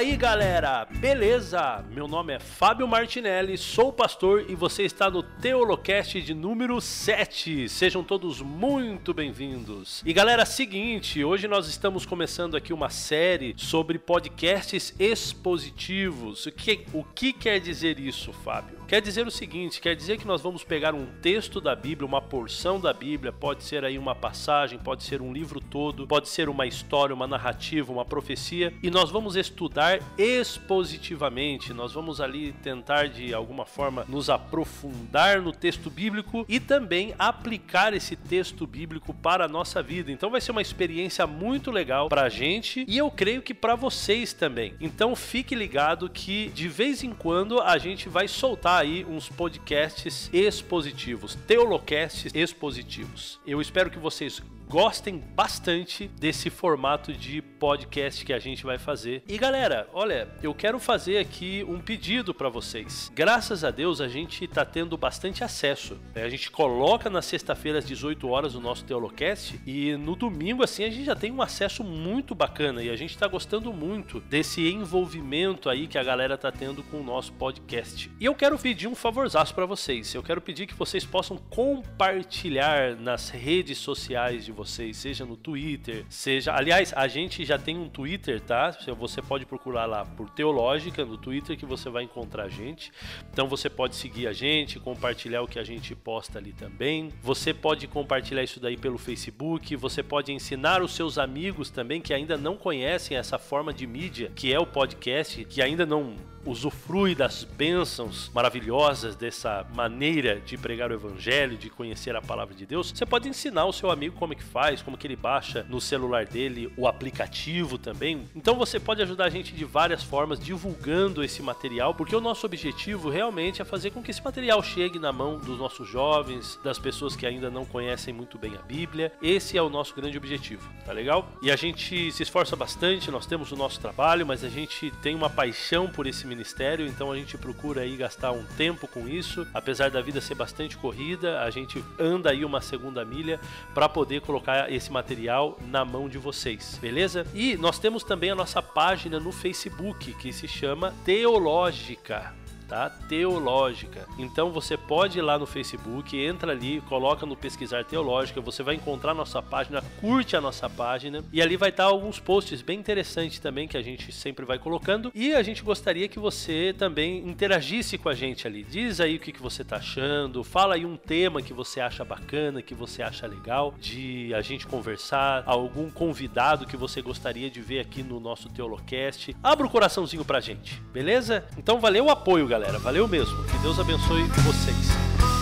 aí, galera? Beleza? Meu nome é Fábio Martinelli, sou pastor e você está no Teolocast de número 7. Sejam todos muito bem-vindos. E galera, seguinte, hoje nós estamos começando aqui uma série sobre podcasts expositivos. O que, o que quer dizer isso, Fábio? Quer dizer o seguinte, quer dizer que nós vamos pegar um texto da Bíblia, uma porção da Bíblia, pode ser aí uma passagem, pode ser um livro todo, pode ser uma história, uma narrativa, uma profecia, e nós vamos estudar expositivamente, nós vamos ali tentar de alguma forma nos aprofundar no texto bíblico e também aplicar esse texto bíblico para a nossa vida. Então vai ser uma experiência muito legal para a gente e eu creio que para vocês também. Então fique ligado que de vez em quando a gente vai soltar aí uns podcasts expositivos, teolocasts expositivos. Eu espero que vocês gostem bastante desse formato de podcast que a gente vai fazer. E galera, olha, eu quero fazer aqui um pedido para vocês. Graças a Deus a gente tá tendo bastante acesso. A gente coloca na sexta-feira às 18 horas o nosso Teolocast e no domingo assim a gente já tem um acesso muito bacana e a gente tá gostando muito desse envolvimento aí que a galera tá tendo com o nosso podcast. E eu quero pedir um favorzaço para vocês. Eu quero pedir que vocês possam compartilhar nas redes sociais de vocês, seja no Twitter, seja. Aliás, a gente já tem um Twitter, tá? Você pode procurar lá por Teológica no Twitter que você vai encontrar a gente. Então você pode seguir a gente, compartilhar o que a gente posta ali também. Você pode compartilhar isso daí pelo Facebook. Você pode ensinar os seus amigos também que ainda não conhecem essa forma de mídia que é o podcast, que ainda não usufrui das bênçãos maravilhosas dessa maneira de pregar o evangelho, de conhecer a palavra de Deus, você pode ensinar o seu amigo como é que faz, como que ele baixa no celular dele o aplicativo também. Então você pode ajudar a gente de várias formas divulgando esse material, porque o nosso objetivo realmente é fazer com que esse material chegue na mão dos nossos jovens, das pessoas que ainda não conhecem muito bem a Bíblia. Esse é o nosso grande objetivo, tá legal? E a gente se esforça bastante, nós temos o nosso trabalho, mas a gente tem uma paixão por esse ministério, então a gente procura aí gastar um tempo com isso. Apesar da vida ser bastante corrida, a gente anda aí uma segunda milha para poder colocar esse material na mão de vocês, beleza? E nós temos também a nossa página no Facebook que se chama Teológica tá? Teológica. Então você pode ir lá no Facebook, entra ali, coloca no pesquisar teológica, você vai encontrar nossa página, curte a nossa página e ali vai estar alguns posts bem interessantes também que a gente sempre vai colocando e a gente gostaria que você também interagisse com a gente ali. Diz aí o que, que você tá achando, fala aí um tema que você acha bacana, que você acha legal de a gente conversar, algum convidado que você gostaria de ver aqui no nosso Teolocast. Abra o coraçãozinho pra gente, beleza? Então valeu o apoio, galera galera. Valeu mesmo. Que Deus abençoe vocês.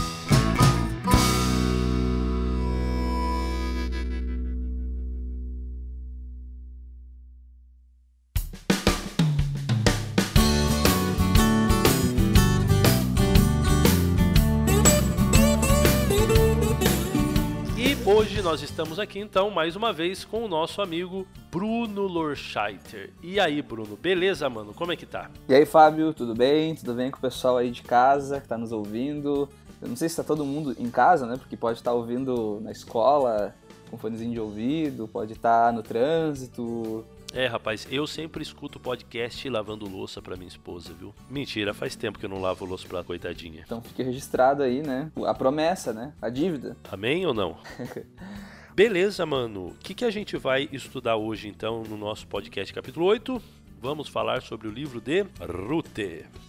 Nós estamos aqui então mais uma vez com o nosso amigo Bruno Lorscheiter. E aí, Bruno, beleza, mano? Como é que tá? E aí, Fábio, tudo bem? Tudo bem com o pessoal aí de casa que tá nos ouvindo? Eu não sei se tá todo mundo em casa, né? Porque pode estar tá ouvindo na escola, com fonezinho de ouvido, pode estar tá no trânsito, é, rapaz, eu sempre escuto podcast lavando louça pra minha esposa, viu? Mentira, faz tempo que eu não lavo louça pra coitadinha. Então fique registrado aí, né? A promessa, né? A dívida. Amém ou não? Beleza, mano. O que, que a gente vai estudar hoje, então, no nosso podcast capítulo 8? Vamos falar sobre o livro de Ruth.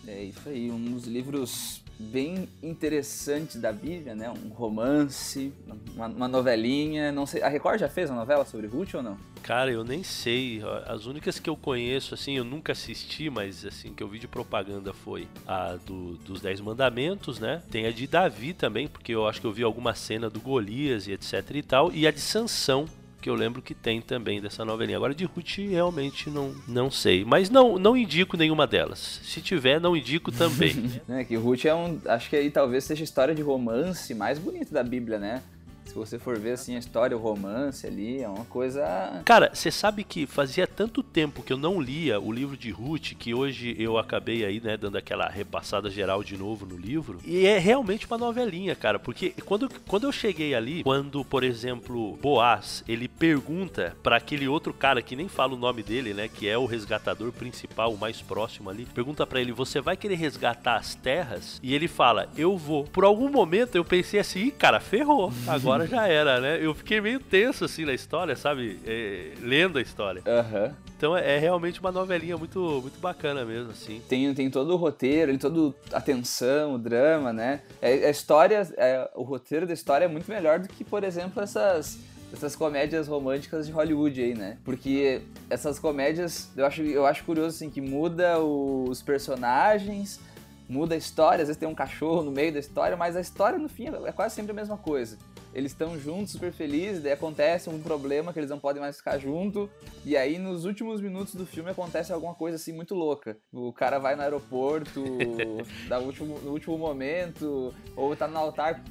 É isso aí, um dos livros bem interessantes da Bíblia, né? Um romance, uma, uma, novelinha. Não sei, a Record já fez uma novela sobre Ruth ou não? Cara, eu nem sei. As únicas que eu conheço, assim, eu nunca assisti, mas assim que eu vi de propaganda foi a do, dos Dez Mandamentos, né? Tem a de Davi também, porque eu acho que eu vi alguma cena do Golias e etc e tal, e a de Sansão, que eu lembro que tem também dessa novelinha. Agora de Ruth realmente não, não sei, mas não não indico nenhuma delas. Se tiver, não indico também. é que Ruth é um, acho que aí talvez seja a história de romance mais bonita da Bíblia, né? Se você for ver assim a história, o romance ali, é uma coisa. Cara, você sabe que fazia tanto tempo que eu não lia o livro de Ruth que hoje eu acabei aí, né, dando aquela repassada geral de novo no livro. E é realmente uma novelinha, cara, porque quando, quando eu cheguei ali, quando, por exemplo, Boaz, ele pergunta para aquele outro cara que nem fala o nome dele, né, que é o resgatador principal, o mais próximo ali, pergunta para ele: "Você vai querer resgatar as terras?" E ele fala: "Eu vou". Por algum momento eu pensei assim, cara, ferrou. Agora já era, né? Eu fiquei meio tenso assim na história, sabe? É, lendo a história. Aham. Então é, é realmente uma novelinha muito, muito bacana mesmo, assim. Tem, tem todo o roteiro, tem toda a tensão, o drama, né? É, a história, é, o roteiro da história é muito melhor do que, por exemplo, essas essas comédias românticas de Hollywood aí, né? Porque essas comédias, eu acho, eu acho curioso assim que muda os personagens, muda a história, às vezes tem um cachorro no meio da história, mas a história no fim é quase sempre a mesma coisa. Eles estão juntos, super felizes, daí acontece um problema que eles não podem mais ficar junto, e aí nos últimos minutos do filme acontece alguma coisa assim muito louca. O cara vai no aeroporto, dá último, no último momento, ou tá no altar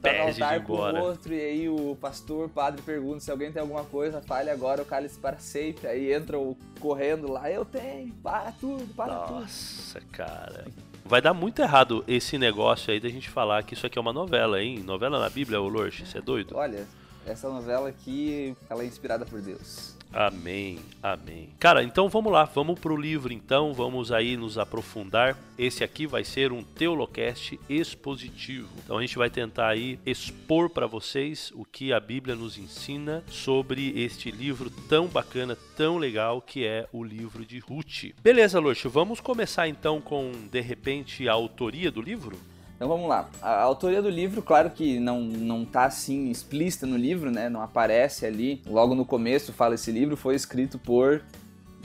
tá no altar com o outro, e aí o pastor, o padre pergunta se alguém tem alguma coisa, fale agora o cálice para sempre. Aí entra o correndo lá, eu tenho, para tudo, para Nossa, tudo. Nossa, cara. Vai dar muito errado esse negócio aí da gente falar que isso aqui é uma novela, hein? Novela na Bíblia, ô Lorch, você é doido? Olha, essa novela aqui, ela é inspirada por Deus. Amém, amém. Cara, então vamos lá, vamos pro livro então, vamos aí nos aprofundar. Esse aqui vai ser um Teolocast expositivo. Então a gente vai tentar aí expor para vocês o que a Bíblia nos ensina sobre este livro tão bacana, tão legal que é o livro de Ruth. Beleza, Luxo, vamos começar então com de repente a autoria do livro? Então vamos lá. A autoria do livro, claro que não, não tá assim explícita no livro, né? Não aparece ali. Logo no começo fala esse livro foi escrito por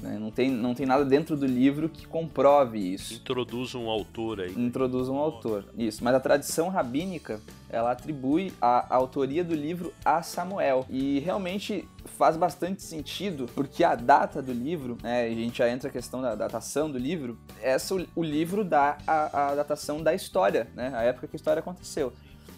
né? Não, tem, não tem nada dentro do livro que comprove isso. Introduz um autor aí. Introduz um autor, isso. Mas a tradição rabínica, ela atribui a, a autoria do livro a Samuel. E realmente faz bastante sentido, porque a data do livro, né, a gente já entra a questão da datação do livro, essa o, o livro dá a, a, datação da história, né, a época que a história aconteceu.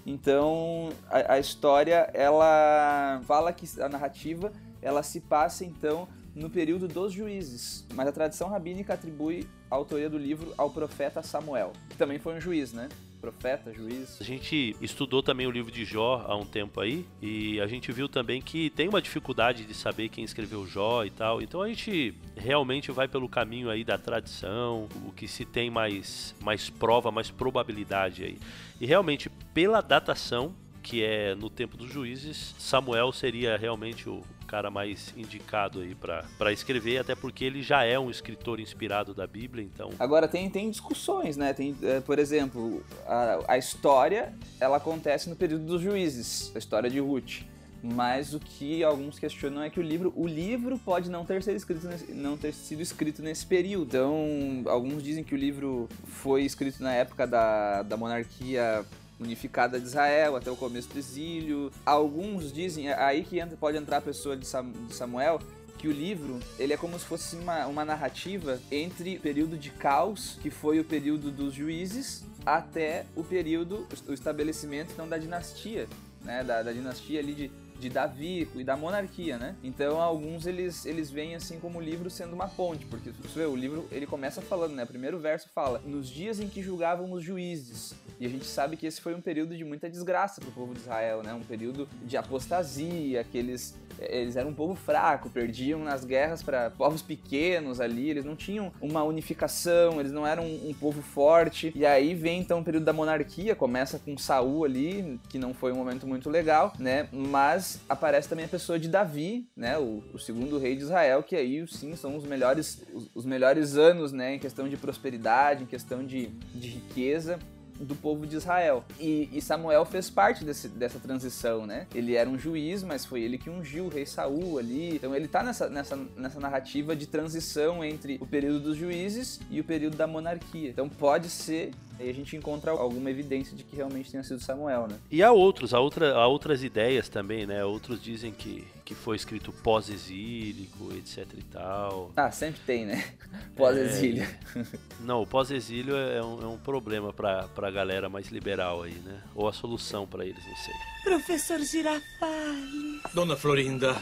Então, a, a história, ela fala que a narrativa, ela se passa então no período dos juízes, mas a tradição rabínica atribui a autoria do livro ao profeta Samuel, que também foi um juiz, né? Profeta, juiz. A gente estudou também o livro de Jó há um tempo aí e a gente viu também que tem uma dificuldade de saber quem escreveu Jó e tal. Então a gente realmente vai pelo caminho aí da tradição, o que se tem mais mais prova, mais probabilidade aí. E realmente pela datação que é no tempo dos juízes, Samuel seria realmente o cara mais indicado aí para escrever, até porque ele já é um escritor inspirado da Bíblia, então. Agora tem, tem discussões, né? Tem, é, por exemplo, a, a história ela acontece no período dos juízes, a história de Ruth. Mas o que alguns questionam é que o livro, o livro pode não ter sido escrito nesse, não ter sido escrito nesse período. Então, alguns dizem que o livro foi escrito na época da, da monarquia unificada de Israel até o começo do exílio. Alguns dizem, é aí que entra, pode entrar a pessoa de Samuel, que o livro ele é como se fosse uma, uma narrativa entre o período de caos, que foi o período dos juízes, até o período, o estabelecimento então da dinastia, né, da, da dinastia ali de de Davi e da monarquia, né? Então alguns eles, eles veem assim como o livro sendo uma ponte, porque você vê, o livro ele começa falando, né? O primeiro verso fala: "Nos dias em que julgavam os juízes". E a gente sabe que esse foi um período de muita desgraça para o povo de Israel, né? Um período de apostasia, que eles eles eram um povo fraco, perdiam nas guerras para povos pequenos ali, eles não tinham uma unificação, eles não eram um, um, povo forte. E aí vem então o período da monarquia, começa com Saul ali, que não foi um momento muito legal, né? Mas aparece também a pessoa de Davi, né? O, o segundo rei de Israel, que aí sim são os melhores, os, os melhores anos, né? Em questão de prosperidade, em questão de, de riqueza do povo de Israel. E, e Samuel fez parte desse, dessa transição, né? Ele era um juiz, mas foi ele que ungiu o rei Saul ali. Então ele tá nessa, nessa, nessa narrativa de transição entre o período dos juízes e o período da monarquia. Então pode ser E a gente encontra alguma evidência de que realmente tenha sido Samuel, né? E há outros, há, outra, há outras ideias também, né? Outros dizem que, que foi escrito pós-exílico, etc e tal. Ah, sempre tem, né? Pós-exílio. É... Não, o pós-exílio é um, é um problema pra, pra galera mais liberal aí, né? Ou a solução para eles, não sei. Professor Girafales. Dona Florinda.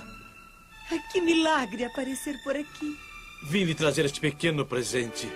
Que milagre aparecer por aqui. Vim lhe trazer este pequeno presente.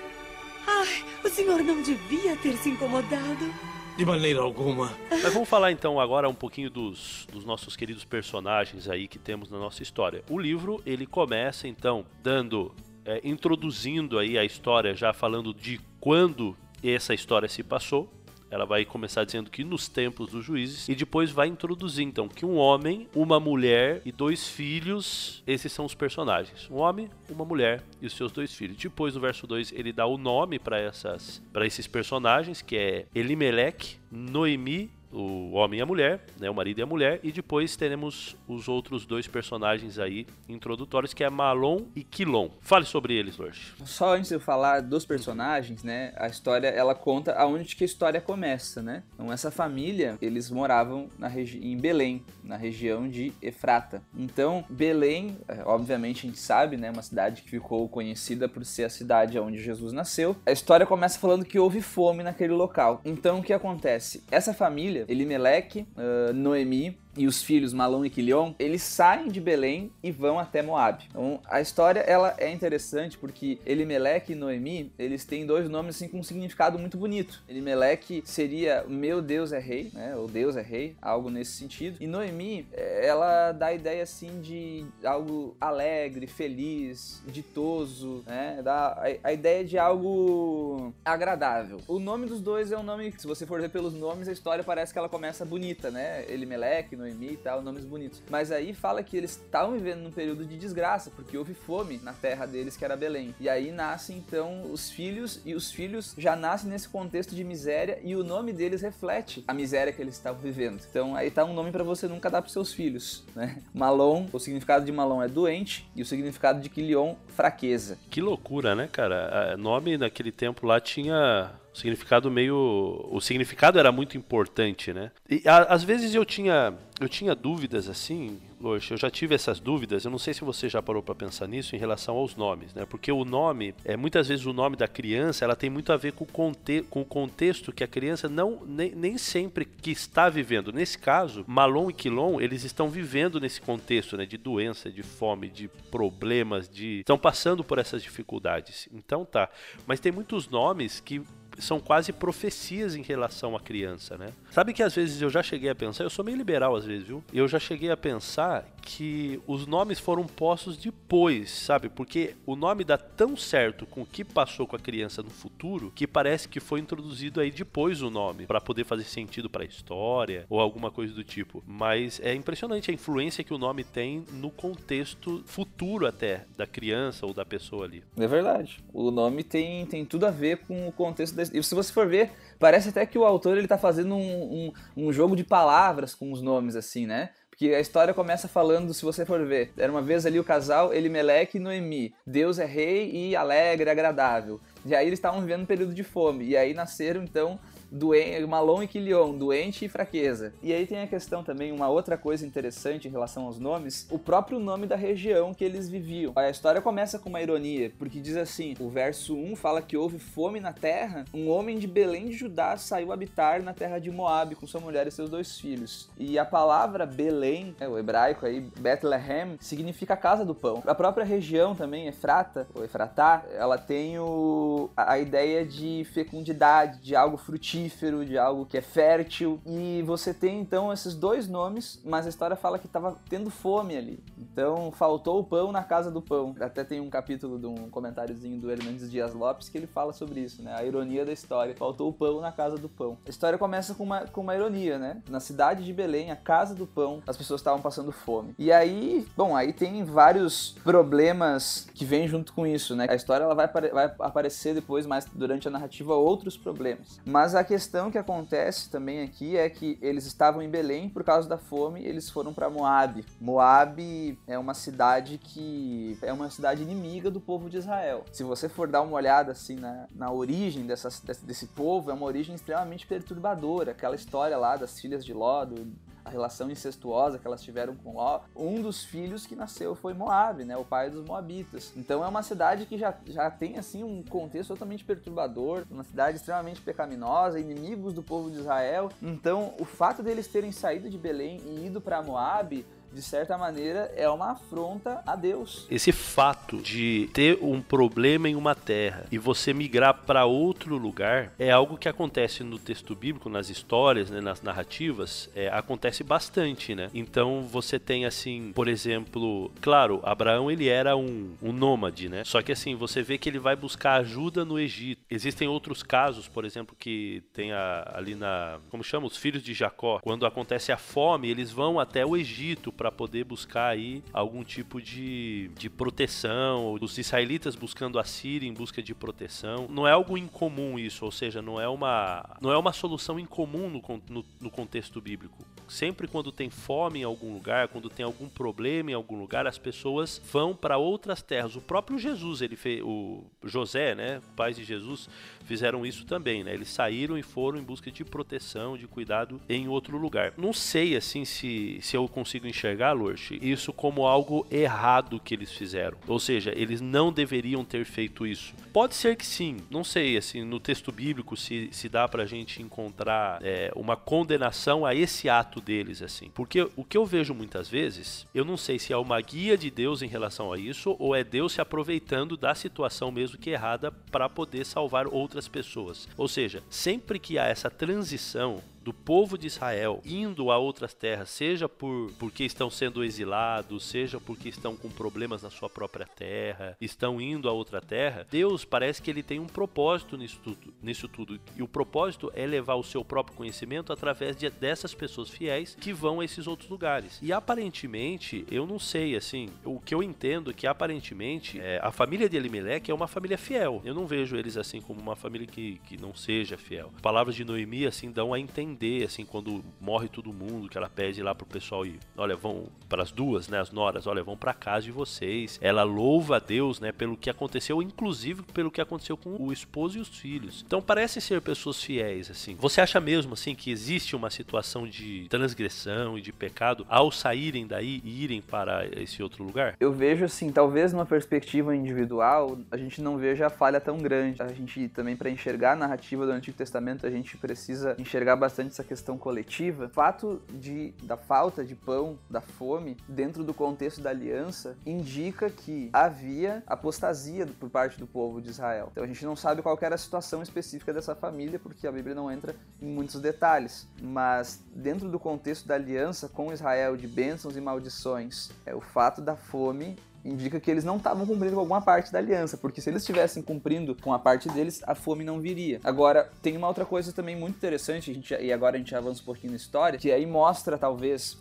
Ai, o senhor não devia ter se incomodado. De maneira alguma. Mas vamos falar então agora um pouquinho dos, dos nossos queridos personagens aí que temos na nossa história. O livro ele começa então dando, é, introduzindo aí a história, já falando de quando essa história se passou, ela vai começar dizendo que nos tempos dos juízes e depois vai introduzir então que um homem, uma mulher e dois filhos, esses são os personagens. Um homem, uma mulher e os seus dois filhos. Depois no verso 2 ele dá o nome para essas para esses personagens, que é Elimelech, Noemi o homem e a mulher, né, o marido e a mulher, e depois teremos os outros dois personagens aí introdutórios, que é Malon e Quilon. Fale sobre eles, Lorde. Só antes de eu falar dos personagens, né, a história, ela conta aonde que a história começa, né? Então essa família, eles moravam na em Belém, na região de Efrata. Então, Belém, é, obviamente a gente sabe, né, uma cidade que ficou conhecida por ser a cidade onde Jesus nasceu. A história começa falando que houve fome naquele local. Então, o que acontece? Essa família família, Elimelec, uh, Noemi, e os filhos Malom e Quilion, eles saem de Belém e vão até Moab. Então, a história ela é interessante porque Elimelec e Noemi, eles têm dois nomes assim com um significado muito bonito. Elimelec seria meu Deus é rei, né? Ou Deus é rei, algo nesse sentido. E Noemi, ela dá a ideia assim de algo alegre, feliz, ditoso, né? Dá a, a ideia de algo agradável. O nome dos dois é um nome que se você for ver pelos nomes, a história parece que ela começa bonita, né? Elimelec, Noemi e tal, nomes bonitos. Mas aí fala que eles estavam vivendo num período de desgraça, porque houve fome na terra deles, que era Belém. E aí nascem então os filhos, e os filhos já nascem nesse contexto de miséria, e o nome deles reflete a miséria que eles estavam vivendo. Então aí tá um nome para você nunca dar pros seus filhos, né? Malon, o significado de Malon é doente, e o significado de Quilion, fraqueza. Que loucura, né, cara? O nome naquele tempo lá tinha significado meio. O significado era muito importante, né? E a, às vezes eu tinha, eu tinha dúvidas assim, Loxa, eu já tive essas dúvidas, eu não sei se você já parou para pensar nisso em relação aos nomes, né? Porque o nome, é, muitas vezes o nome da criança, ela tem muito a ver com o, conte com o contexto que a criança não nem, nem sempre que está vivendo. Nesse caso, Malon e Quilon, eles estão vivendo nesse contexto, né? De doença, de fome, de problemas, de... Estão passando por essas dificuldades. Então tá. Mas tem muitos nomes que são quase profecias em relação à criança, né? Sabe que às vezes eu já cheguei a pensar, eu sou meio liberal às vezes, viu? Eu já cheguei a pensar que os nomes foram postos depois, sabe? Porque o nome dá tão certo com o que passou com a criança no futuro que parece que foi introduzido aí depois o nome para poder fazer sentido para a história ou alguma coisa do tipo. Mas é impressionante a influência que o nome tem no contexto futuro até da criança ou da pessoa ali. É verdade. O nome tem, tem tudo a ver com o contexto da... E se você for ver, parece até que o autor ele tá fazendo um, um, um jogo de palavras com os nomes assim, né? Que a história começa falando, se você for ver, era uma vez ali o casal Elimelec e Noemi. Deus é rei e alegre, agradável. E aí eles estavam vivendo um período de fome. E aí nasceram então doente, Malon e Quilion, doente e fraqueza. E aí tem a questão também, uma outra coisa interessante em relação aos nomes, o próprio nome da região que eles viviam. A história começa com uma ironia, porque diz assim, o verso 1 fala que houve fome na terra, um homem de Belém de Judá saiu habitar na terra de Moabe com sua mulher e seus dois filhos. E a palavra Belém, é, o hebraico aí, Bethlehem, significa casa do pão. A própria região também, Efrata, ou Efratá, ela tem o, a ideia de fecundidade, de algo frutífero frutífero, de algo que é fértil. E você tem então esses dois nomes, mas a história fala que estava tendo fome ali. Então faltou o pão na casa do pão. Até tem um capítulo de um comentáriozinho do Hernandes Dias Lopes que ele fala sobre isso, né? A ironia da história. Faltou o pão na casa do pão. A história começa com uma, com uma ironia, né? Na cidade de Belém, a casa do pão, as pessoas estavam passando fome. E aí, bom, aí tem vários problemas que vêm junto com isso, né? A história ela vai, vai aparecer depois, mais durante a narrativa, outros problemas. Mas a questão que acontece também aqui é que eles estavam em Belém por causa da fome, eles foram para Moab. Moab é uma cidade que é uma cidade inimiga do povo de Israel. Se você for dar uma olhada assim na, na origem dessa, desse, povo, é uma origem extremamente perturbadora. Aquela história lá das filhas de Ló, do, a relação incestuosa que elas tiveram com Ló, um dos filhos que nasceu foi Moab, né, o pai dos moabitas. Então é uma cidade que já, já tem assim um contexto totalmente perturbador, uma cidade extremamente pecaminosa, inimigos do povo de Israel. Então o fato deles terem saído de Belém e ido para Moab de certa maneira, é uma afronta a Deus. Esse fato de ter um problema em uma terra e você migrar para outro lugar é algo que acontece no texto bíblico, nas histórias, né, nas narrativas, é, acontece bastante, né? Então você tem assim, por exemplo, claro, Abraão ele era um, um nômade, né? Só que assim, você vê que ele vai buscar ajuda no Egito. Existem outros casos, por exemplo, que tem a, ali na, como chama, os filhos de Jacó, quando acontece a fome, eles vão até o Egito para poder buscar aí algum tipo de, de proteção, os israelitas buscando a Síria em busca de proteção. Não é algo incomum isso, ou seja, não é uma, não é uma solução incomum no, no, no contexto bíblico. Sempre quando tem fome em algum lugar, quando tem algum problema em algum lugar, as pessoas vão para outras terras. O próprio Jesus, ele fez, o José, né, pais de Jesus, fizeram isso também, né? Eles saíram e foram em busca de proteção, de cuidado em outro lugar. Não sei assim se, se eu consigo enxergar, Lorch, isso como algo errado que eles fizeram. Ou seja, eles não deveriam ter feito isso. Pode ser que sim, não sei, assim, no texto bíblico se, se dá pra gente encontrar é, uma condenação a esse ato deles, assim. Porque o que eu vejo muitas vezes, eu não sei se é uma guia de Deus em relação a isso ou é Deus se aproveitando da situação mesmo que errada para poder salvar outras pessoas. Ou seja, sempre que há essa transição do povo de Israel indo a outras terras, seja por porque estão sendo exilados, seja porque estão com problemas na sua própria terra, estão indo a outra terra, Deus parece que ele tem um propósito nisso tudo, nisso tudo. E o propósito é levar o seu próprio conhecimento através de, dessas pessoas fiéis que vão a esses outros lugares. E aparentemente, eu não sei, assim, o que eu entendo é que aparentemente é, a família de Elimelech é uma família fiel. Eu não vejo eles assim como uma família que, que não seja fiel. Palavras de Noemi assim dão a entender entender, assim, quando morre todo mundo, que ela pede lá pro pessoal ir, olha, vão para as duas, né, as noras, olha, vão para casa de vocês. Ela louva a Deus, né, pelo que aconteceu, inclusive pelo que aconteceu com o esposo e os filhos. Então parecem ser pessoas fiéis, assim. Você acha mesmo, assim, que existe uma situação de transgressão e de pecado ao saírem daí e irem para esse outro lugar? Eu vejo, assim, talvez numa perspectiva individual, a gente não veja a falha tão grande. A gente também, para enxergar a narrativa do Antigo Testamento, a gente precisa enxergar bastante bastante essa questão coletiva, o fato de, da falta de pão, da fome, dentro do contexto da aliança, indica que havia apostasia por parte do povo de Israel. Então a gente não sabe qual era a situação específica dessa família, porque a Bíblia não entra em muitos detalhes. Mas dentro do contexto da aliança com Israel de bênçãos e maldições, é o fato da fome indica que eles não estavam cumprindo com alguma parte da aliança, porque se eles estivessem cumprindo com a parte deles, a fome não viria. Agora, tem uma outra coisa também muito interessante, gente, e agora a gente avança um pouquinho na história, que aí mostra talvez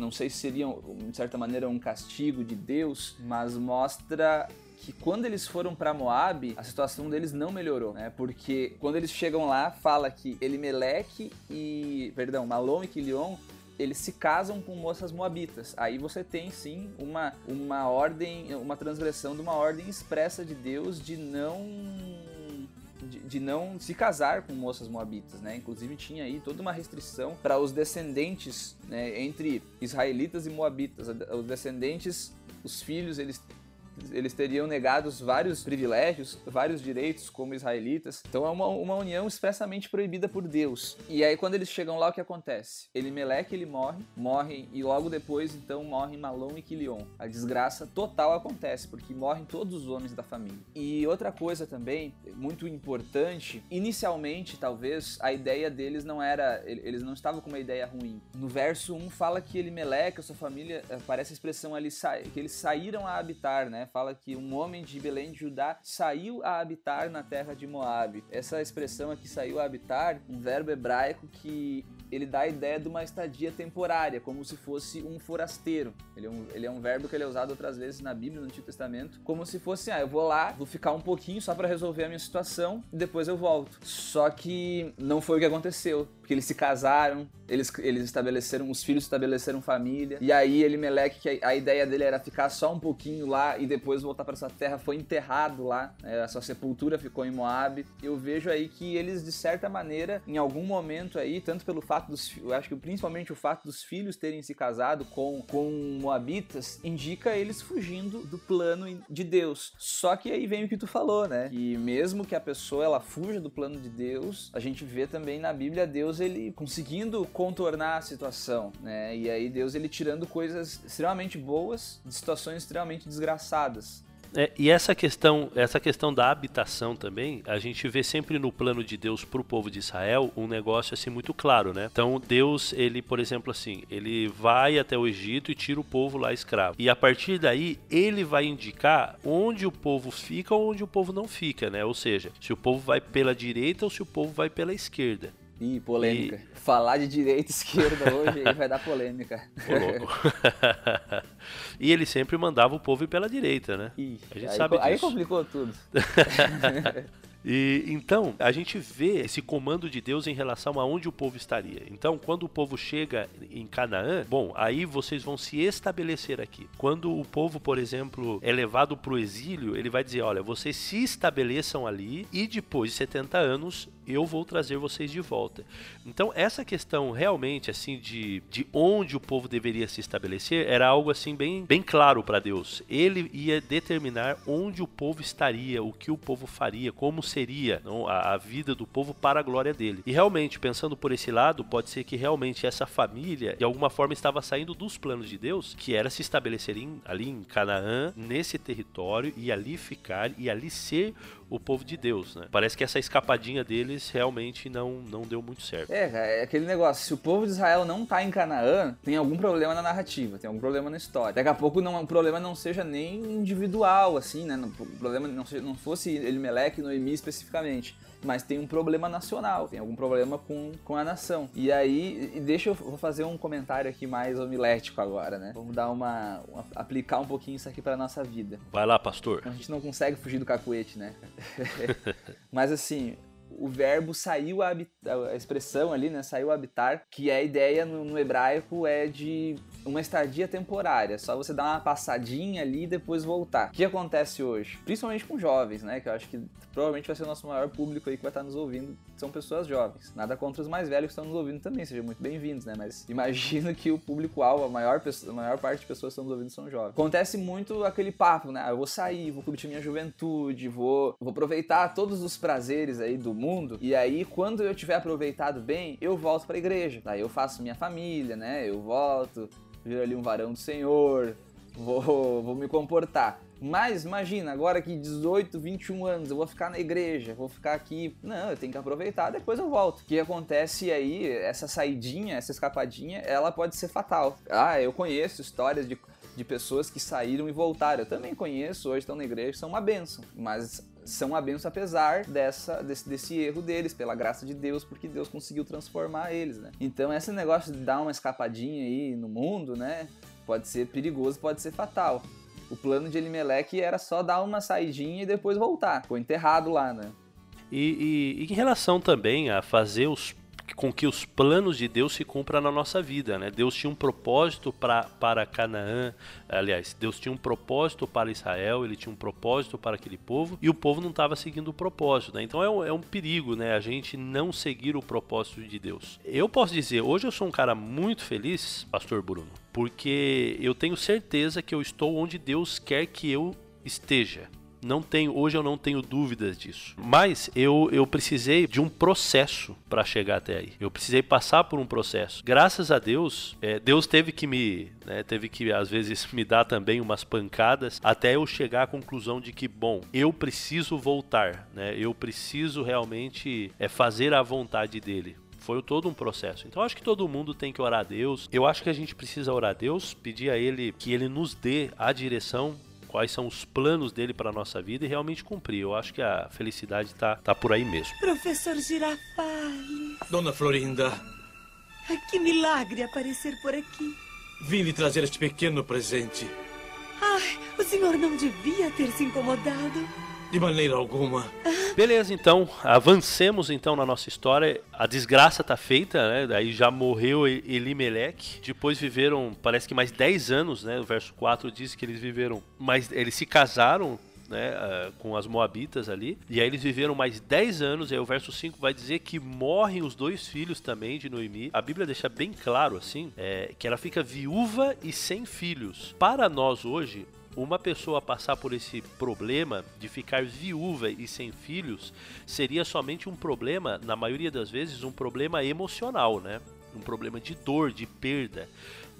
não sei se seria, de certa maneira, um castigo de Deus, mas mostra que quando eles foram para Moab, a situação deles não melhorou, né? Porque quando eles chegam lá, fala que Elimelech e, perdão, Malom e Quilion eles se casam com moças moabitas. Aí você tem sim uma, uma ordem, uma transgressão de uma ordem expressa de Deus de não de, de, não se casar com moças moabitas, né? Inclusive tinha aí toda uma restrição para os descendentes, né, entre israelitas e moabitas. Os descendentes, os filhos, eles eles teriam negados vários privilégios, vários direitos como israelitas. Então é uma, uma união expressamente proibida por Deus. E aí quando eles chegam lá, o que acontece? Elimeleque ele morre, morre e logo depois então morrem Malom e Quilion. A desgraça total acontece porque morrem todos os homens da família. E outra coisa também muito importante, inicialmente talvez a ideia deles não era, eles não estavam com uma ideia ruim. No verso 1 fala que Elimeleque, a sua família, aparece a expressão ali que eles saíram a habitar, né? Fala que um homem de Belém de Judá saiu a habitar na terra de Moabe. Essa expressão aqui, saiu a habitar, um verbo hebraico que ele dá a ideia de uma estadia temporária, como se fosse um forasteiro. Ele é um, ele é um verbo que ele é usado outras vezes na Bíblia, no Antigo Testamento, como se fosse, ah, eu vou lá, vou ficar um pouquinho só para resolver a minha situação e depois eu volto. Só que não foi o que aconteceu eles se casaram, eles, eles estabeleceram, os filhos estabeleceram família. E aí Elimeleque, que a, a ideia dele era ficar só um pouquinho lá e depois voltar para sua terra, foi enterrado lá. Né? A sua sepultura ficou em Moab. Eu vejo aí que eles, de certa maneira, em algum momento aí, tanto pelo fato dos, eu acho que principalmente o fato dos filhos terem se casado com com moabitas, indica eles fugindo do plano de Deus. Só que aí vem o que tu falou, né? Que mesmo que a pessoa ela fuja do plano de Deus, a gente vê também na Bíblia Deus ele conseguindo contornar a situação, né? E aí Deus ele tirando coisas extremamente boas de situações extremamente desgraçadas. É, e essa questão, essa questão da habitação também, a gente vê sempre no plano de Deus para o povo de Israel um negócio assim muito claro, né? Então Deus, ele, por exemplo, assim, ele vai até o Egito e tira o povo lá escravo. E a partir daí ele vai indicar onde o povo fica ou onde o povo não fica, né? Ou seja, se o povo vai pela direita ou se o povo vai pela esquerda. Ih, polêmica. E... Falar de direita e esquerda hoje vai dar polêmica. e ele sempre mandava o povo ir pela direita, né? Ih, a gente aí, sabe disso. Aí complicou tudo. E então a gente vê esse comando de Deus em relação a onde o povo estaria. Então, quando o povo chega em Canaã, bom, aí vocês vão se estabelecer aqui. Quando o povo, por exemplo, é levado para o exílio, ele vai dizer: olha, vocês se estabeleçam ali e depois de 70 anos eu vou trazer vocês de volta. Então, essa questão realmente assim de, de onde o povo deveria se estabelecer era algo assim bem, bem claro para Deus. Ele ia determinar onde o povo estaria, o que o povo faria, como seria não, a, a, vida do povo para a glória dele. E realmente, pensando por esse lado, pode ser que realmente essa família, de alguma forma, estava saindo dos planos de Deus, que era se estabelecer em, ali em Canaã, nesse território, e ali ficar, e ali ser o povo de Deus, né? Parece que essa escapadinha deles realmente não, não deu muito certo. É, é aquele negócio, se o povo de Israel não tá em Canaã, tem algum problema na narrativa, tem algum problema na história. Daqui a pouco não, o problema não seja nem individual, assim, né? O problema não, seja, não fosse Elimelec e Noemi especificamente mas tem um problema nacional, tem algum problema com, com a nação. E aí, deixa eu vou fazer um comentário aqui mais homilético agora, né? Vamos dar uma, uma aplicar um pouquinho isso aqui para nossa vida. Vai lá, pastor. A gente não consegue fugir do cacuete, né? mas assim, o verbo saiu a, habitar, a expressão ali, né? Saiu a habitar, que é a ideia no, no, hebraico é de uma estadia temporária. Só você dar uma passadinha ali e depois voltar. O que acontece hoje? Principalmente com jovens, né? Que eu acho que provavelmente vai ser o nosso maior público aí que vai estar nos ouvindo. São pessoas jovens. Nada contra os mais velhos que estão nos ouvindo também. Sejam muito bem-vindos, né? Mas imagino que o público-alvo, a maior, a maior parte de pessoas que estão nos ouvindo são jovens. Acontece muito aquele papo, né? Ah, eu vou sair, vou curtir minha juventude, vou, vou aproveitar todos os prazeres aí do mundo. E aí, quando eu tiver aproveitado bem, eu volto para a igreja. Daí eu faço minha família, né? Eu volto, viro ali um varão do Senhor, vou, vou me comportar. Mas imagina, agora que 18, 21 anos, eu vou ficar na igreja, vou ficar aqui. Não, eu tenho que aproveitar, depois eu volto. O que acontece aí, essa saidinha, essa escapadinha, ela pode ser fatal. Ah, eu conheço histórias de, de pessoas que saíram e voltaram. Eu também conheço, hoje estão na igreja, são uma benção. Mas são uma benção apesar dessa, desse, desse erro deles, pela graça de Deus, porque Deus conseguiu transformar eles, né? Então esse negócio de dar uma escapadinha aí no mundo, né? Pode ser perigoso, pode ser fatal. O plano de Elimelec era só dar uma saidinha e depois voltar. Foi enterrado lá, né? E, e, e, em relação também a fazer os com que os planos de Deus se cumpram na nossa vida, né? Deus tinha um propósito pra, para Canaã, aliás, Deus tinha um propósito para Israel, ele tinha um propósito para aquele povo e o povo não estava seguindo o propósito, né? Então é um, é um perigo, né? A gente não seguir o propósito de Deus. Eu posso dizer, hoje eu sou um cara muito feliz, Pastor Bruno, porque eu tenho certeza que eu estou onde Deus quer que eu esteja. Não tenho, hoje eu não tenho dúvidas disso. Mas eu, eu precisei de um processo para chegar até aí. Eu precisei passar por um processo. Graças a Deus, é, Deus teve que me, né, teve que às vezes me dar também umas pancadas até eu chegar à conclusão de que, bom, eu preciso voltar, né? Eu preciso realmente é, fazer a vontade dele foi todo um processo. Então acho que todo mundo tem que orar a Deus. Eu acho que a gente precisa orar a Deus, pedir a Ele que Ele nos dê a direção quais são os planos dele para nossa vida e realmente cumprir. Eu acho que a felicidade tá, tá por aí mesmo. Professor Girafales. Dona Florinda. Que milagre aparecer por aqui. Vim lhe trazer este pequeno presente. Ai, o senhor não devia ter se incomodado. De maneira alguma. Ah, Beleza, então, avancemos então na nossa história. A desgraça tá feita, né? Daí já morreu Elimelec. Depois viveram, parece que mais 10 anos, né? O verso 4 diz que eles viveram, mas eles se casaram né, ah, com as Moabitas ali. E aí eles viveram mais 10 anos. E aí o verso 5 vai dizer que morrem os dois filhos também de Noemi. A Bíblia deixa bem claro assim, é, que ela fica viúva e sem filhos. Para nós hoje, uma pessoa passar por esse problema de ficar viúva e sem filhos seria somente um problema, na maioria das vezes, um problema emocional, né? Um problema de dor, de perda.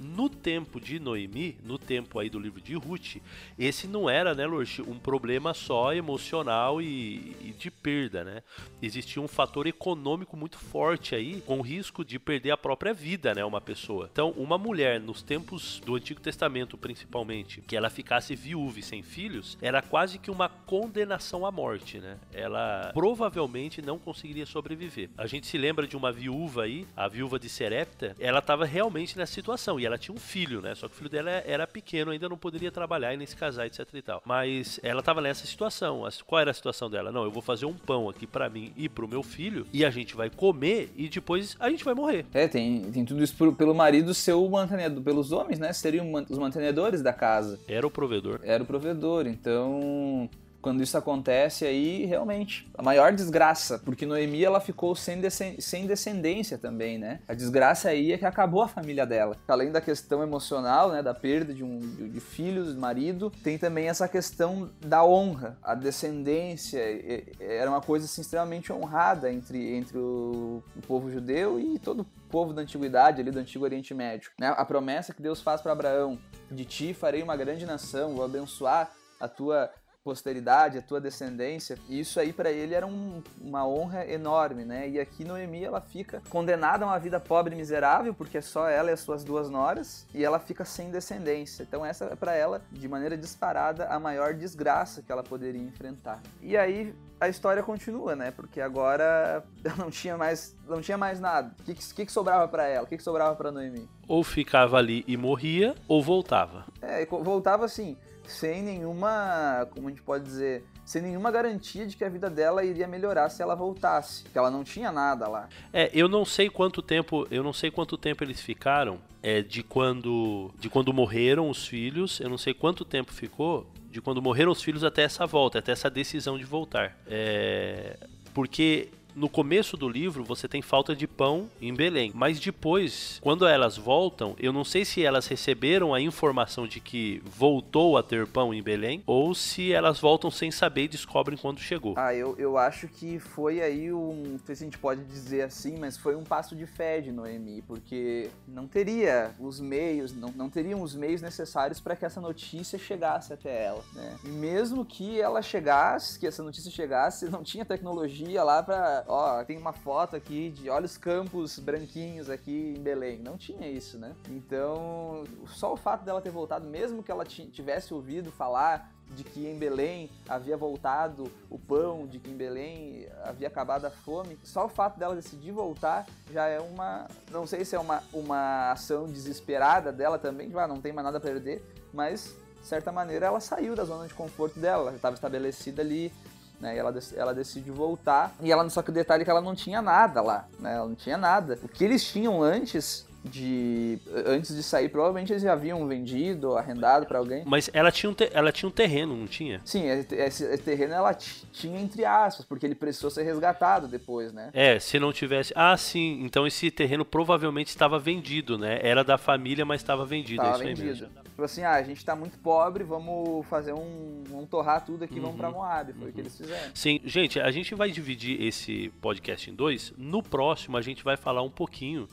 No tempo de Noemi, no tempo aí do livro de Ruth, esse não era, né, Lorch, um problema só emocional e, e de perda, né? Existia um fator econômico muito forte aí, com risco de perder a própria vida, né, uma pessoa. Então, uma mulher nos tempos do Antigo Testamento, principalmente, que ela ficasse viúva e sem filhos, era quase que uma condenação à morte, né? Ela provavelmente não conseguiria sobreviver. A gente se lembra de uma viúva aí, a viúva de Serepta, ela estava realmente nessa situação e ela tinha um filho, né? Só que o filho dela era pequeno, ainda não poderia trabalhar e nem se casar, etc e tal. Mas ela estava nessa situação. Qual era a situação dela? Não, eu vou fazer um pão aqui pra mim e pro meu filho e a gente vai comer e depois a gente vai morrer. É, tem, tem tudo isso por- pelo marido ser o mantenedor, pelos homens, né? Seriam os mantenedores da casa. Era o provedor. Era o provedor, então quando isso acontece aí, realmente, a maior desgraça, porque Noemi ela ficou sem, sem descendência também, né? A desgraça aí é que acabou a família dela. Além da questão emocional, né, da perda de, um, de, filhos, de marido, tem também essa questão da honra, a descendência, e- e- era uma coisa assim, extremamente honrada entre, entre o, o povo judeu e todo o povo da antiguidade, ali do antigo Oriente Médio. Né? A promessa que Deus faz para Abraão, de ti farei uma grande nação, vou abençoar a tua posteridade, a tua descendência. E isso aí para ele era um- uma honra enorme, né? E aqui Noemi ela fica condenada a uma vida pobre e miserável, porque é só ela e as suas duas noras, e ela fica sem descendência. Então essa é para ela, de maneira disparada, a maior desgraça que ela poderia enfrentar. E aí a história continua, né? Porque agora ela não tinha mais, não tinha mais nada. O que, que, que sobrava para ela? O que, que sobrava para Noemi? Ou ficava ali e morria, ou voltava. É, voltava assim, sem nenhuma, como a gente pode dizer, sem nenhuma garantia de que a vida dela iria melhorar se ela voltasse, porque ela não tinha nada lá. É, eu não sei quanto tempo, eu não sei quanto tempo eles ficaram, é, de quando, de quando morreram os filhos, eu não sei quanto tempo ficou de quando morreram os filhos até essa volta, até essa decisão de voltar. É, porque no começo do livro você tem falta de pão em Belém, mas depois, quando elas voltam, eu não sei se elas receberam a informação de que voltou a ter pão em Belém ou se elas voltam sem saber e descobrem quando chegou. Ah, eu, eu acho que foi aí um, não sei se a gente pode dizer assim, mas foi um passo de fé de Noemi, porque não teria os meios, não, não teriam os meios necessários para que essa notícia chegasse até ela, né? E mesmo que ela chegasse, que essa notícia chegasse, não tinha tecnologia lá para, ó, tem uma foto aqui de, olha os campos branquinhos aqui em Belém, não tinha isso, né? Então, só o fato dela ter voltado, mesmo que ela ti- tivesse ouvido falar de que em Belém havia voltado o pão, de que em Belém havia acabado a fome. Só o fato dela decidir voltar já é uma. Não sei se é uma, uma ação desesperada dela também, de, ah, não tem mais nada a perder, mas de certa maneira ela saiu da zona de conforto dela, ela estava estabelecida ali. Né, e ela, ela decide voltar. E ela só que o detalhe é que ela não tinha nada lá. Né, ela não tinha nada. O que eles tinham antes de. Antes de sair, provavelmente eles já haviam vendido, arrendado para alguém. Mas ela tinha, um te- ela tinha um terreno, não tinha? Sim, esse, esse terreno ela tinha entre aspas, porque ele precisou ser resgatado depois, né? É, se não tivesse. Ah, sim. Então esse terreno provavelmente estava vendido, né? Era da família, mas estava vendido. é Tava isso aí vendido. mesmo. Tipo assim, ah, a gente tá muito pobre, vamos fazer um. Vamos torrar tudo aqui, vamos Uhum. pra Moab. Foi o que eles fizeram. Sim, gente, a gente vai dividir esse podcast em dois. No próximo, a gente vai falar um pouquinho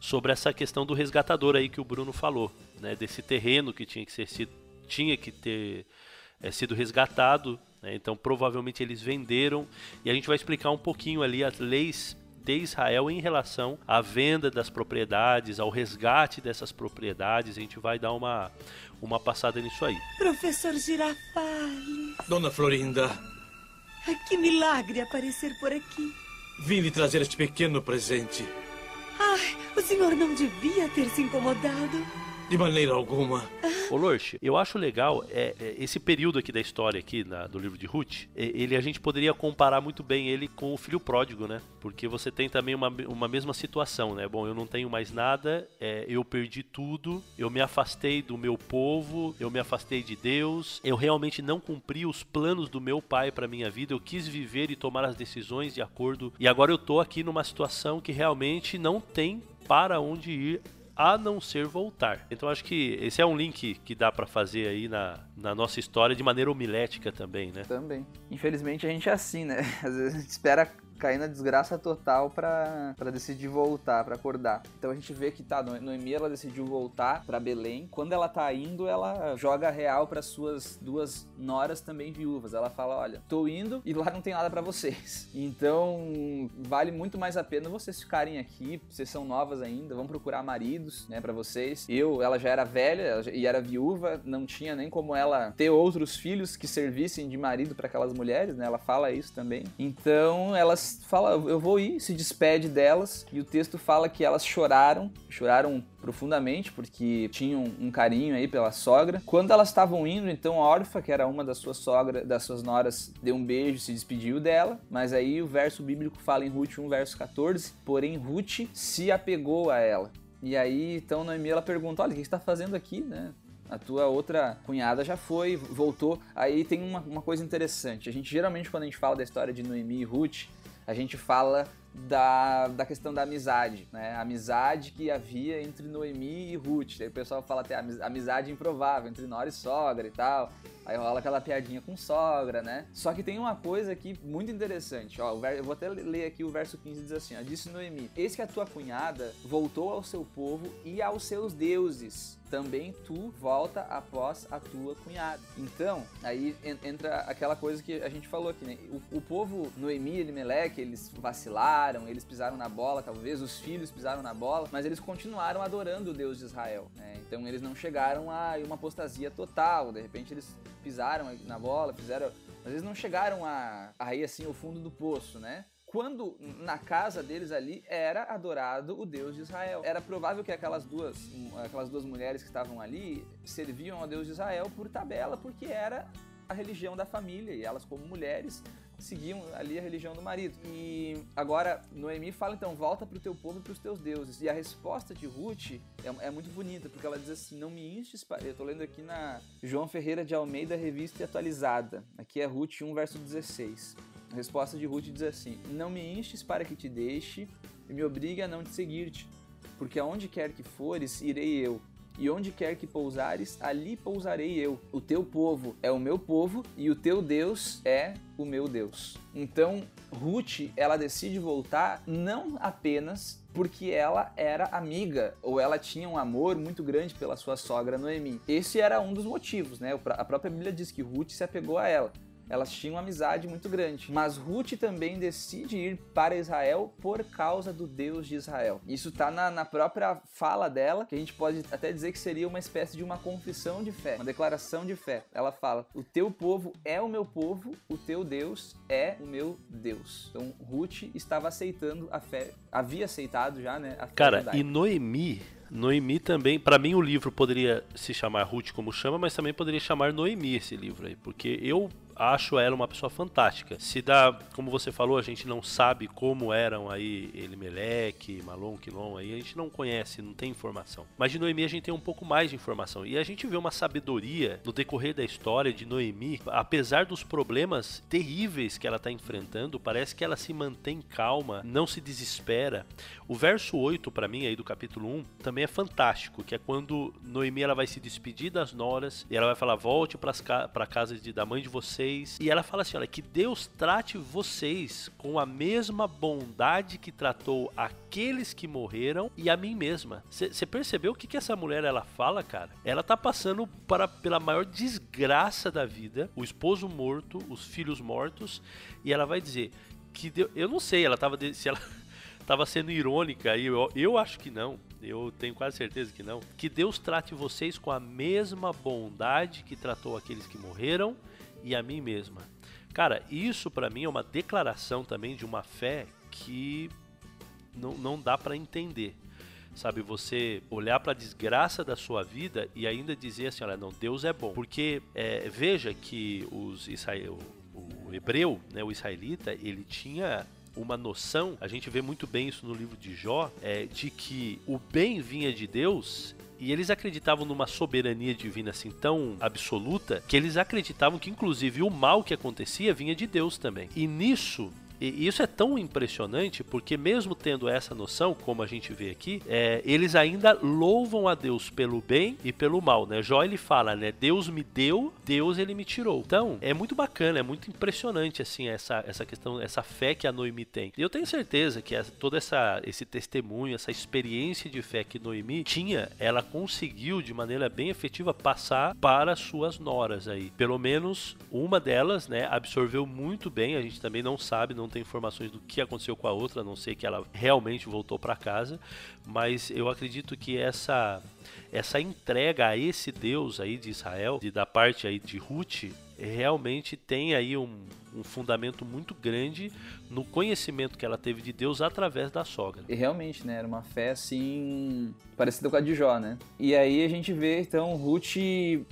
sobre essa questão do resgatador aí que o Bruno falou, né? Desse terreno que tinha que ser sido, tinha que ter é, sido resgatado. né? Então, provavelmente eles venderam e a gente vai explicar um pouquinho ali as leis de Israel em relação à venda das propriedades, ao resgate dessas propriedades. A gente vai dar uma, uma passada nisso aí. Professor Girafales, Dona Florinda, que milagre aparecer por aqui. vim lhe trazer este pequeno presente. Ai, o senhor não devia ter se incomodado. De maneira alguma. Ô Lorch, eu acho legal é, é, esse período aqui da história aqui na, do livro de Ruth, é, ele a gente poderia comparar muito bem ele com o filho pródigo, né? Porque você tem também uma, uma mesma situação, né? Bom, eu não tenho mais nada, é, eu perdi tudo, eu me afastei do meu povo, eu me afastei de Deus, eu realmente não cumpri os planos do meu pai para minha vida, eu quis viver e tomar as decisões de acordo, e agora eu tô aqui numa situação que realmente não tem para onde ir a não ser voltar. Então acho que esse é um link que dá para fazer aí na, na nossa história de maneira homilética também, né? Também. Infelizmente a gente é assim, né? Às vezes a gente espera cair na desgraça total para decidir voltar, para acordar. Então a gente vê que tá, Noemi ela decidiu voltar para Belém. Quando ela tá indo, ela joga real para suas duas noras também viúvas. Ela fala: "Olha, tô indo e lá não tem nada para vocês. Então, vale muito mais a pena vocês ficarem aqui, vocês são novas ainda, vão procurar maridos, né, para vocês. Eu, ela já era velha e era viúva, não tinha nem como ela ter outros filhos que servissem de marido para aquelas mulheres, né? Ela fala isso também. Então, elas fala, eu vou ir, se despede delas, e o texto fala que elas choraram, choraram profundamente porque tinham um carinho aí pela sogra. Quando elas estavam indo, então a Orfa, que era uma das suas sogras, das suas noras, deu um beijo, se despediu dela, mas aí o verso bíblico fala em Ruth 1 verso 14, porém Ruth se apegou a ela. E aí, então Noemi ela pergunta: Olha, o que está fazendo aqui, né? a tua outra cunhada já foi, voltou. Aí tem uma, uma, coisa interessante. A gente geralmente, quando a gente fala da história de Noemi e Ruth, a gente fala da, da questão da amizade, né? A amizade que havia entre Noemi e Ruth. Aí o pessoal fala até amizade improvável entre nora e sogra e tal. Aí rola aquela piadinha com sogra, né? Só que tem uma coisa aqui muito interessante. Ó, eu vou até ler aqui o verso 15 diz assim: ó, Disse Noemi: Eis que a tua cunhada voltou ao seu povo e aos seus deuses também tu volta após a tua cunhada. Então, aí entra aquela coisa que a gente falou aqui, né? O, o povo Noemi e Elimelec, eles vacilaram, eles pisaram na bola, talvez os filhos pisaram na bola, mas eles continuaram adorando o Deus de Israel, né? Então eles não chegaram a uma apostasia total, de repente eles pisaram na bola, fizeram mas eles não chegaram a, a ir assim ao fundo do poço, né? quando na casa deles ali era adorado o Deus de Israel. Era provável que aquelas duas, aquelas duas mulheres que estavam ali serviam ao Deus de Israel por tabela, porque era a religião da família e elas como mulheres seguiam ali a religião do marido. E agora Noemi fala então, volta para o teu povo e para os teus deuses. E a resposta de Ruth é, é, muito bonita, porque ela diz assim, não me instes, eu estou lendo aqui na João Ferreira de Almeida, revista e atualizada. Aqui é Ruth 1, verso 16. A resposta de Ruth diz assim: Não me enches para que te deixe e me obrigue a não te seguir-te, porque aonde quer que fores, irei eu. E onde quer que pousares, ali pousarei eu. O teu povo é o meu povo e o teu Deus é o meu Deus. Então, Ruth, ela decide voltar não apenas porque ela era amiga ou ela tinha um amor muito grande pela sua sogra Noemi. Esse era um dos motivos, né? A própria Bíblia diz que Ruth se apegou a ela elas tinham uma amizade muito grande. Mas Ruth também decide ir para Israel por causa do Deus de Israel. Isso está na, na, própria fala dela, que a gente pode até dizer que seria uma espécie de uma confissão de fé, uma declaração de fé. Ela fala: O teu povo é o meu povo, o teu Deus é o meu Deus. Então Ruth estava aceitando a fé, havia aceitado já, né? A fé Cara, judaica. e Noemi Noemi também, para mim o livro poderia se chamar Ruth como chama, mas também poderia chamar Noemi esse livro aí, porque eu acho ela uma pessoa fantástica. Se dá, como você falou, a gente não sabe como eram aí Elimelec, Malon, Quilon, aí a gente não conhece, não tem informação. Mas de Noemi a gente tem um pouco mais de informação. E a gente vê uma sabedoria no decorrer da história de Noemi, apesar dos problemas terríveis que ela está enfrentando, parece que ela se mantém calma, não se desespera. O verso 8 para mim aí do capítulo 1 também é fantástico, que é quando Noemi ela vai se despedir das noras e ela vai falar: "Volte para a casa de, da mãe de você vocês. E ela fala assim: olha, que Deus trate vocês com a mesma bondade que tratou aqueles que morreram e a mim mesma. Você percebeu o que, que essa mulher ela fala, cara? Ela tá passando para, pela maior desgraça da vida: o esposo morto, os filhos mortos, e ela vai dizer que Deus, eu não sei, ela tava se ela estava sendo irônica e eu, eu acho que não. Eu tenho quase certeza que não. Que Deus trate vocês com a mesma bondade que tratou aqueles que morreram e a mim mesma. Cara, isso para mim é uma declaração também de uma fé que não, não dá para entender. sabe? Você olhar para a desgraça da sua vida e ainda dizer assim, olha, não, Deus é bom. Porque é, veja que os Israel, o hebreu, né, o israelita, ele tinha uma noção, a gente vê muito bem isso no livro de Jó, é, de que o bem vinha de Deus e eles acreditavam numa soberania divina assim tão absoluta que eles acreditavam que inclusive o mal que acontecia vinha de Deus também. E nisso e isso é tão impressionante porque, mesmo tendo essa noção, como a gente vê aqui, é, eles ainda louvam a Deus pelo bem e pelo mal. Né? Jó ele fala, né? Deus me deu, Deus ele me tirou. Então, é muito bacana, é muito impressionante assim essa, essa questão, essa fé que a Noemi tem. E eu tenho certeza que essa, todo essa, esse testemunho, essa experiência de fé que Noemi tinha, ela conseguiu de maneira bem efetiva passar para suas noras aí. Pelo menos uma delas, né, absorveu muito bem. A gente também não sabe, não tem informações do que aconteceu com a outra, a não sei que ela realmente voltou para casa, mas eu acredito que essa essa entrega a esse Deus aí de Israel, de, da parte aí de Ruth, realmente tem aí um, um, fundamento muito grande no conhecimento que ela teve de Deus através da sogra. E realmente, né, era uma fé assim parecida com a de Jó, né? E aí a gente vê então Ruth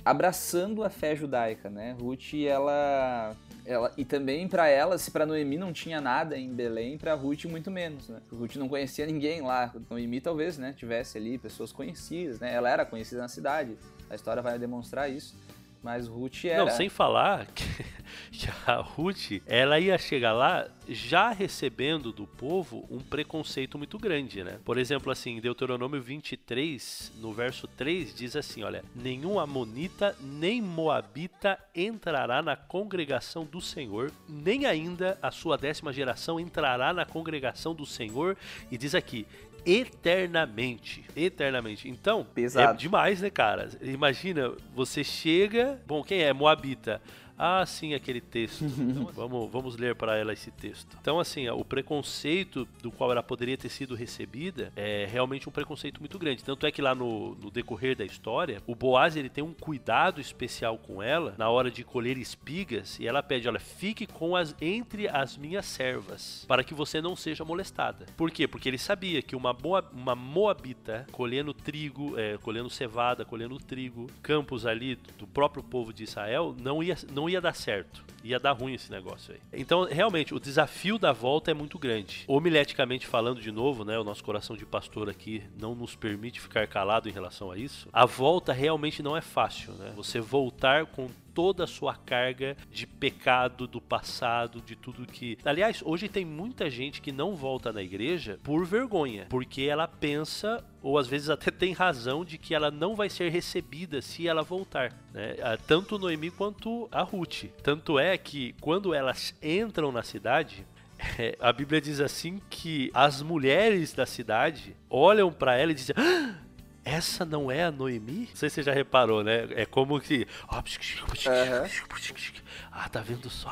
abraçando a fé judaica, né? Ruth ela ela, e também para ela, se para Noemi não tinha nada em Belém, para Ruth muito menos, né? Ruth não conhecia ninguém lá. Noemi talvez, né, tivesse ali pessoas conhecidas, né? Ela era conhecida na cidade. A história vai demonstrar isso. Mas Ruth era. Não, sem falar que, que, a Ruth, ela ia chegar lá já recebendo do povo um preconceito muito grande, né? Por exemplo, assim, Deuteronômio 23, no verso 3, diz assim: olha, nenhum Amonita nem Moabita entrará na congregação do Senhor, nem ainda a sua décima geração entrará na congregação do Senhor. E diz aqui: eternamente. Eternamente. Então, é Pesado. é demais, né, cara? Imagina, você chega. Bom, quem é? Moabita. Ah, sim, aquele texto. Então, vamos, vamos ler para ela esse texto. Então, assim, o preconceito do qual ela poderia ter sido recebida é realmente um preconceito muito grande. Tanto é que lá no, no decorrer da história, o Boaz ele tem um cuidado especial com ela na hora de colher espigas e ela pede, olha, fique com as entre as minhas servas para que você não seja molestada. Por quê? Porque ele sabia que uma, boa, uma moabita colhendo trigo, é, colhendo cevada, colhendo trigo, campos ali do próprio povo de Israel, não ia, não ia dar certo. Ia dar ruim esse negócio aí. Então, realmente, o desafio da volta é muito grande. Homileticamente falando de novo, né? O nosso coração de pastor aqui não nos permite ficar calado em relação a isso. A volta realmente não é fácil, né? Você voltar com toda a sua carga de pecado do passado, de tudo que. Aliás, hoje tem muita gente que não volta na igreja por vergonha, porque ela pensa, ou às vezes até tem razão, de que ela não vai ser recebida se ela voltar. Né? Tanto Noemi quanto a Ruth. Tanto é que quando elas entram na cidade, é, a Bíblia diz assim que as mulheres da cidade olham para ela e dizem. Ah! Essa não é a Noemi? Não sei se você já reparou, né? É como que. Uhum. Ah, tá vendo só?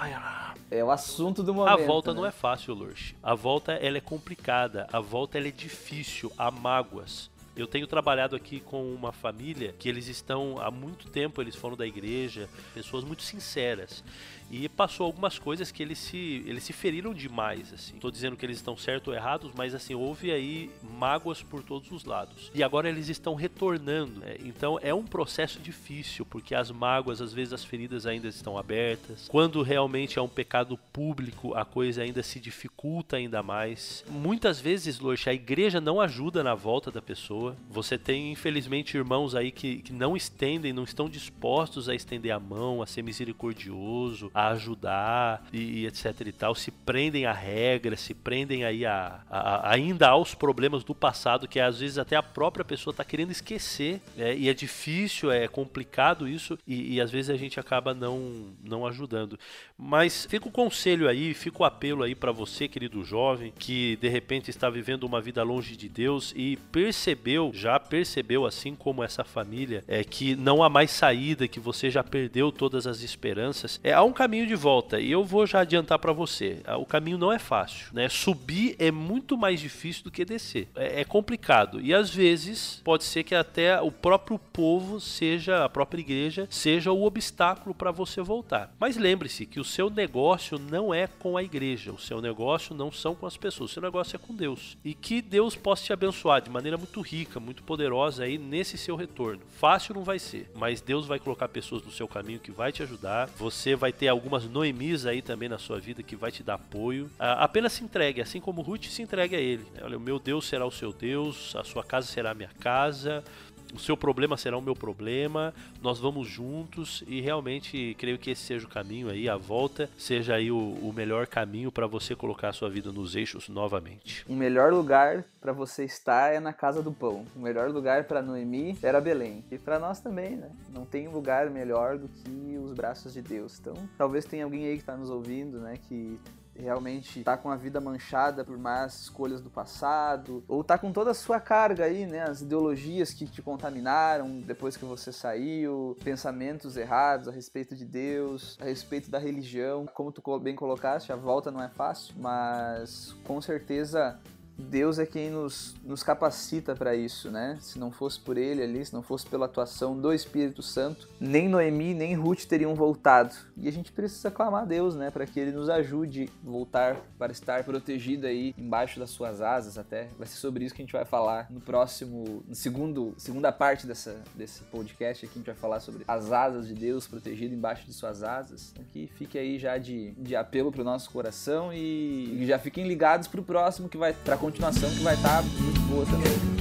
É o assunto do momento. A volta né? não é fácil, Lurch. A volta ela é complicada. A volta ela é difícil. Há mágoas. Eu tenho trabalhado aqui com uma família que eles estão há muito tempo, eles foram da igreja, pessoas muito sinceras e passou algumas coisas que eles se, eles se feriram demais, assim. Tô dizendo que eles estão certos ou errados, mas assim, houve aí mágoas por todos os lados. E agora eles estão retornando. Né? Então é um processo difícil, porque as mágoas, às vezes as feridas ainda estão abertas. Quando realmente é um pecado público, a coisa ainda se dificulta ainda mais. Muitas vezes, Loix, a igreja não ajuda na volta da pessoa. Você tem, infelizmente, irmãos aí que, que não estendem, não estão dispostos a estender a mão, a ser misericordioso, a ajudar e, e, etc e tal, se prendem a regras, se prendem aí a, a, a, ainda aos problemas do passado que às vezes até a própria pessoa está querendo esquecer é, e é difícil, é complicado isso e, e, às vezes a gente acaba não, não ajudando. Mas fica o conselho aí, fica o apelo aí para você, querido jovem, que de repente está vivendo uma vida longe de Deus e percebeu, já percebeu assim como essa família, é que não há mais saída, que você já perdeu todas as esperanças. É há um caminho caminho de volta. E eu vou já adiantar para você. Ah, o caminho não é fácil, né? Subir é muito mais difícil do que descer. É, é complicado. E às vezes pode ser que até o próprio povo seja, a própria igreja, seja o obstáculo para você voltar. Mas lembre-se que o seu negócio não é com a igreja. O seu negócio não são com as pessoas. O seu negócio é com Deus. E que Deus possa te abençoar de maneira muito rica, muito poderosa aí nesse seu retorno. Fácil não vai ser, mas Deus vai colocar pessoas no seu caminho que vai te ajudar. Você vai ter algumas Noemis aí também na sua vida que vai te dar apoio. Ah, apenas se entregue, assim como Ruth se entregue a Ele. Olha, o meu Deus será o seu Deus, a sua casa será a minha casa, o seu problema será o meu problema, nós vamos juntos e realmente creio que esse seja o caminho aí, a volta seja aí o, o melhor caminho para você colocar a sua vida nos eixos novamente. O melhor lugar para você estar é na casa do pão. O melhor lugar para Noemi era Belém. E para nós também, né? Não tem lugar melhor do que os braços de Deus. Então, talvez tenha alguém aí que está nos ouvindo, né, que realmente tá com a vida manchada por más escolhas do passado, ou tá com toda a sua carga aí, né, as ideologias que te contaminaram depois que você saiu, pensamentos errados a respeito de Deus, a respeito da religião, como tu bem colocaste, a volta não é fácil, mas com certeza Deus é quem nos, nos capacita para isso, né? Se não fosse por ele ali, se não fosse pela atuação do Espírito Santo, nem Noemi nem Ruth teriam voltado. E a gente precisa clamar a Deus, né, para que ele nos ajude a voltar para estar protegido aí embaixo das suas asas até. Vai ser sobre isso que a gente vai falar no próximo, no segundo, segunda parte dessa desse podcast aqui a gente vai falar sobre as asas de Deus protegido embaixo de suas asas. Que fique aí já de, de apelo para o nosso coração e, e já fiquem ligados para o próximo que vai para continuação que vai estar tá muito boa também.